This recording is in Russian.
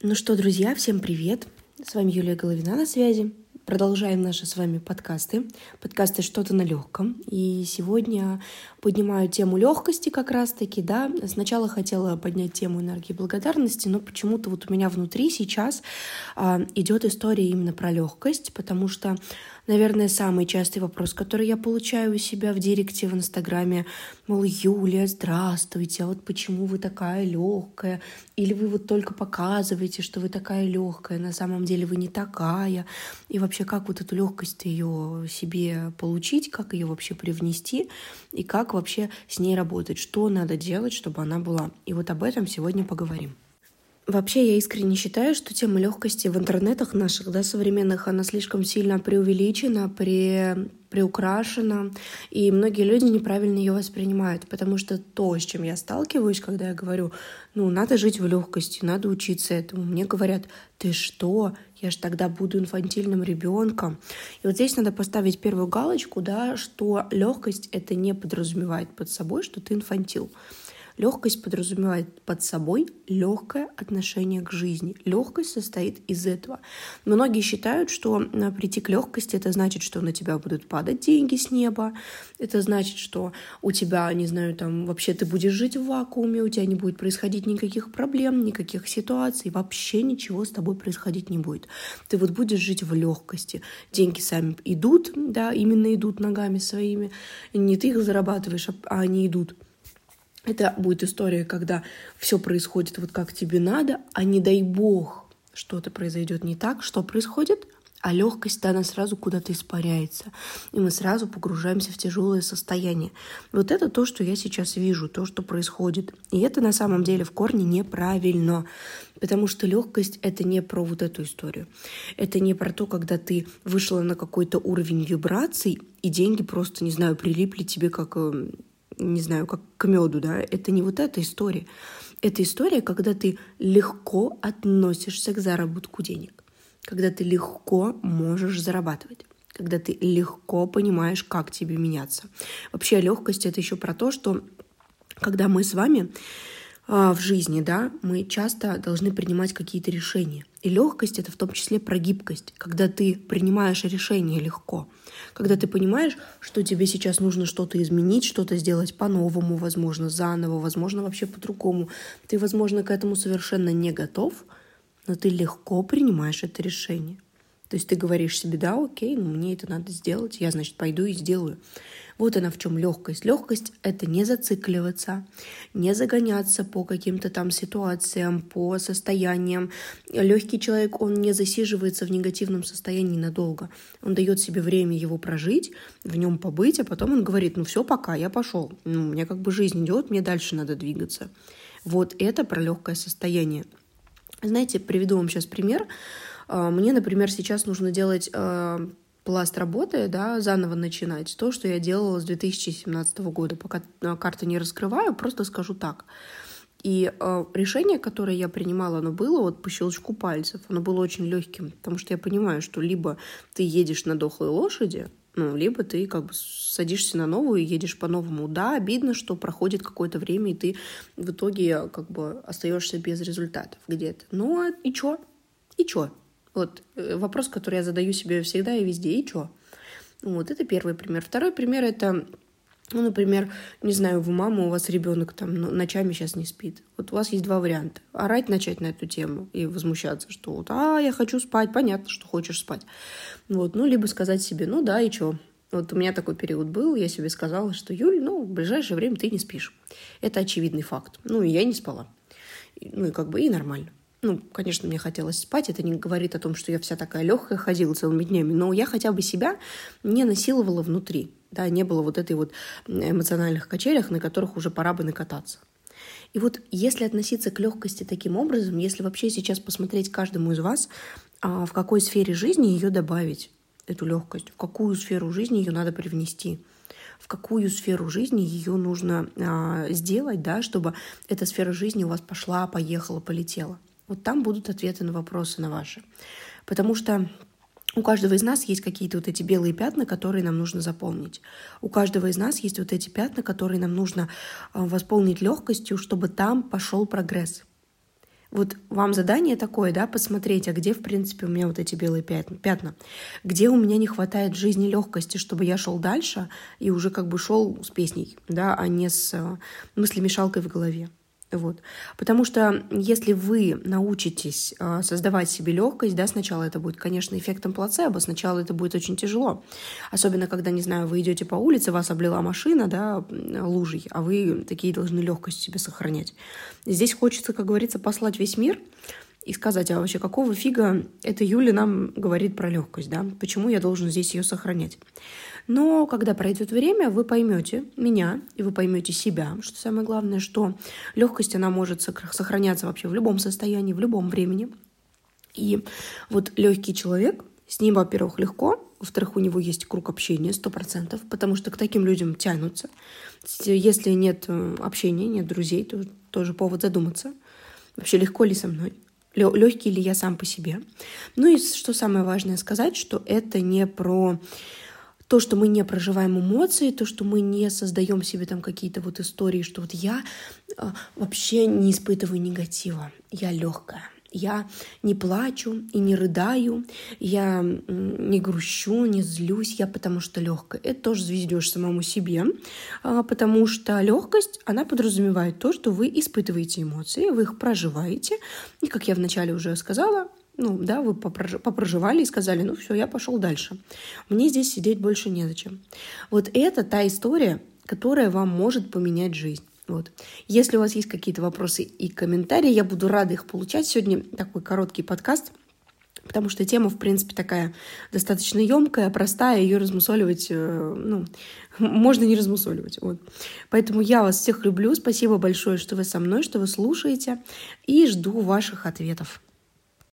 Ну что, друзья, всем привет! С вами Юлия Головина на связи. Продолжаем наши с вами подкасты. Подкасты «Что-то на легком». И сегодня поднимаю тему легкости как раз-таки, да. Сначала хотела поднять тему энергии благодарности, но почему-то вот у меня внутри сейчас а, идет история именно про легкость, потому что Наверное, самый частый вопрос, который я получаю у себя в директе в Инстаграме, мол, Юлия, здравствуйте, а вот почему вы такая легкая? Или вы вот только показываете, что вы такая легкая, на самом деле вы не такая. И вообще, как вот эту легкость ее себе получить, как ее вообще привнести, и как вообще с ней работать, что надо делать, чтобы она была. И вот об этом сегодня поговорим. Вообще, я искренне считаю, что тема легкости в интернетах наших, да, современных, она слишком сильно преувеличена, пре, приукрашена, и многие люди неправильно ее воспринимают, потому что то, с чем я сталкиваюсь, когда я говорю, ну, надо жить в легкости, надо учиться этому, мне говорят, ты что, я же тогда буду инфантильным ребенком. И вот здесь надо поставить первую галочку, да, что легкость это не подразумевает под собой, что ты инфантил. Легкость подразумевает под собой легкое отношение к жизни. Легкость состоит из этого. Многие считают, что э, прийти к легкости это значит, что на тебя будут падать деньги с неба. Это значит, что у тебя, не знаю, там вообще ты будешь жить в вакууме, у тебя не будет происходить никаких проблем, никаких ситуаций, вообще ничего с тобой происходить не будет. Ты вот будешь жить в легкости. Деньги сами идут, да, именно идут ногами своими. Не ты их зарабатываешь, а они идут. Это будет история, когда все происходит вот как тебе надо, а не дай бог что-то произойдет не так, что происходит, а легкость, она сразу куда-то испаряется, и мы сразу погружаемся в тяжелое состояние. Вот это то, что я сейчас вижу, то, что происходит. И это на самом деле в корне неправильно, потому что легкость это не про вот эту историю. Это не про то, когда ты вышла на какой-то уровень вибраций, и деньги просто, не знаю, прилипли тебе как эм, не знаю, как к меду, да, это не вот эта история. Это история, когда ты легко относишься к заработку денег, когда ты легко можешь зарабатывать когда ты легко понимаешь, как тебе меняться. Вообще легкость это еще про то, что когда мы с вами в жизни, да, мы часто должны принимать какие-то решения. И легкость это в том числе про гибкость, когда ты принимаешь решение легко, когда ты понимаешь, что тебе сейчас нужно что-то изменить, что-то сделать по-новому, возможно, заново, возможно, вообще по-другому. Ты, возможно, к этому совершенно не готов, но ты легко принимаешь это решение. То есть ты говоришь себе, да, окей, ну мне это надо сделать, я, значит, пойду и сделаю. Вот она в чем легкость. Легкость — это не зацикливаться, не загоняться по каким-то там ситуациям, по состояниям. Легкий человек, он не засиживается в негативном состоянии надолго. Он дает себе время его прожить, в нем побыть, а потом он говорит, ну все, пока, я пошел. Ну, у меня как бы жизнь идет, мне дальше надо двигаться. Вот это про легкое состояние. Знаете, приведу вам сейчас пример. А, мне, например, сейчас нужно делать а, пласт работы, да, заново начинать. То, что я делала с 2017 года. Пока а, карты не раскрываю, просто скажу так. И э, решение, которое я принимала, оно было вот по щелчку пальцев. Оно было очень легким, потому что я понимаю, что либо ты едешь на дохлой лошади, ну, либо ты как бы садишься на новую и едешь по-новому. Да, обидно, что проходит какое-то время, и ты в итоге как бы остаешься без результатов где-то. Ну, и чё? И чё? Вот э, вопрос, который я задаю себе всегда и везде. И чё? Вот, это первый пример. Второй пример — это ну, например, не знаю, вы мама, у вас ребенок там ночами сейчас не спит. Вот у вас есть два варианта. Орать начать на эту тему и возмущаться, что вот, а, я хочу спать, понятно, что хочешь спать. Вот, ну, либо сказать себе, ну да, и чё? Вот у меня такой период был, я себе сказала, что, Юль, ну, в ближайшее время ты не спишь. Это очевидный факт. Ну, и я не спала. Ну, и как бы и нормально. Ну, конечно, мне хотелось спать, это не говорит о том, что я вся такая легкая ходила целыми днями, но я хотя бы себя не насиловала внутри, да, не было вот этой вот эмоциональных качелях, на которых уже пора бы накататься. И вот если относиться к легкости таким образом, если вообще сейчас посмотреть каждому из вас, а в какой сфере жизни ее добавить, эту легкость, в какую сферу жизни ее надо привнести, в какую сферу жизни ее нужно а, сделать, да, чтобы эта сфера жизни у вас пошла, поехала, полетела. Вот там будут ответы на вопросы на ваши. Потому что у каждого из нас есть какие-то вот эти белые пятна, которые нам нужно заполнить. У каждого из нас есть вот эти пятна, которые нам нужно а, восполнить легкостью, чтобы там пошел прогресс. Вот вам задание такое, да, посмотреть, а где, в принципе, у меня вот эти белые пятна, где у меня не хватает жизни легкости, чтобы я шел дальше и уже как бы шел с песней, да, а не с э, мыслемешалкой в голове. Вот. Потому что если вы научитесь э, создавать себе легкость, да, сначала это будет, конечно, эффектом плацебо, сначала это будет очень тяжело. Особенно, когда, не знаю, вы идете по улице, вас облила машина, да, лужей, а вы такие должны легкость себе сохранять. Здесь хочется, как говорится, послать весь мир и сказать, а вообще какого фига эта Юля нам говорит про легкость, да? Почему я должен здесь ее сохранять? Но когда пройдет время, вы поймете меня, и вы поймете себя, что самое главное, что легкость, она может сохраняться вообще в любом состоянии, в любом времени. И вот легкий человек, с ним, во-первых, легко, во-вторых, у него есть круг общения сто процентов, потому что к таким людям тянутся. Если нет э, общения, нет друзей, то тоже повод задуматься. Вообще легко ли со мной? Легкий ли я сам по себе? Ну и что самое важное сказать, что это не про то, что мы не проживаем эмоции, то, что мы не создаем себе там какие-то вот истории, что вот я э, вообще не испытываю негатива, я легкая. Я не плачу и не рыдаю, я не грущу, не злюсь, я потому что легкая. Это тоже заведешь самому себе, а, потому что легкость, она подразумевает то, что вы испытываете эмоции, вы их проживаете. И, как я вначале уже сказала, ну, да, вы попроживали и сказали, ну, все, я пошел дальше. Мне здесь сидеть больше незачем. Вот это та история, которая вам может поменять жизнь. Вот. Если у вас есть какие-то вопросы и комментарии, я буду рада их получать. Сегодня такой короткий подкаст, потому что тема, в принципе, такая достаточно емкая, простая, ее размусоливать, э, ну, можно не размусоливать. Вот. Поэтому я вас всех люблю. Спасибо большое, что вы со мной, что вы слушаете, и жду ваших ответов.